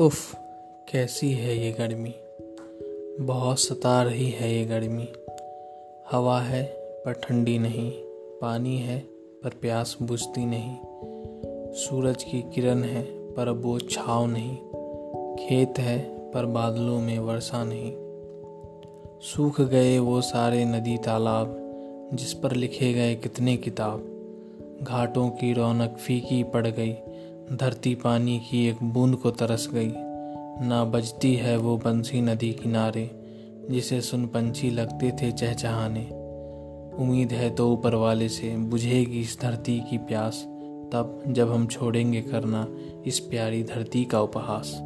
उफ, कैसी है ये गर्मी। बहुत सता रही है ये गर्मी। हवा है, पर ठंडी नहीं। पानी है, पर प्यास बुझती नहीं। सूरज की किरण है, पर वो छाव नहीं। खेत है, पर बादलों में वर्षा नहीं। सूख गए वो सारे नदी तालाब, जिस पर लिखे गए कितने किताब। घाटों की रौनक फीकी पड़ गई। धरती पानी की एक बूंद को तरस गई। ना बजती है वो बंसी नदी किनारे, जिसे सुन पंछी लगते थे चहचहाने। उम्मीद है तो ऊपर वाले से बुझेगी इस धरती की प्यास। तब जब हम छोड़ेंगे करना इस प्यारी धरती का उपहास।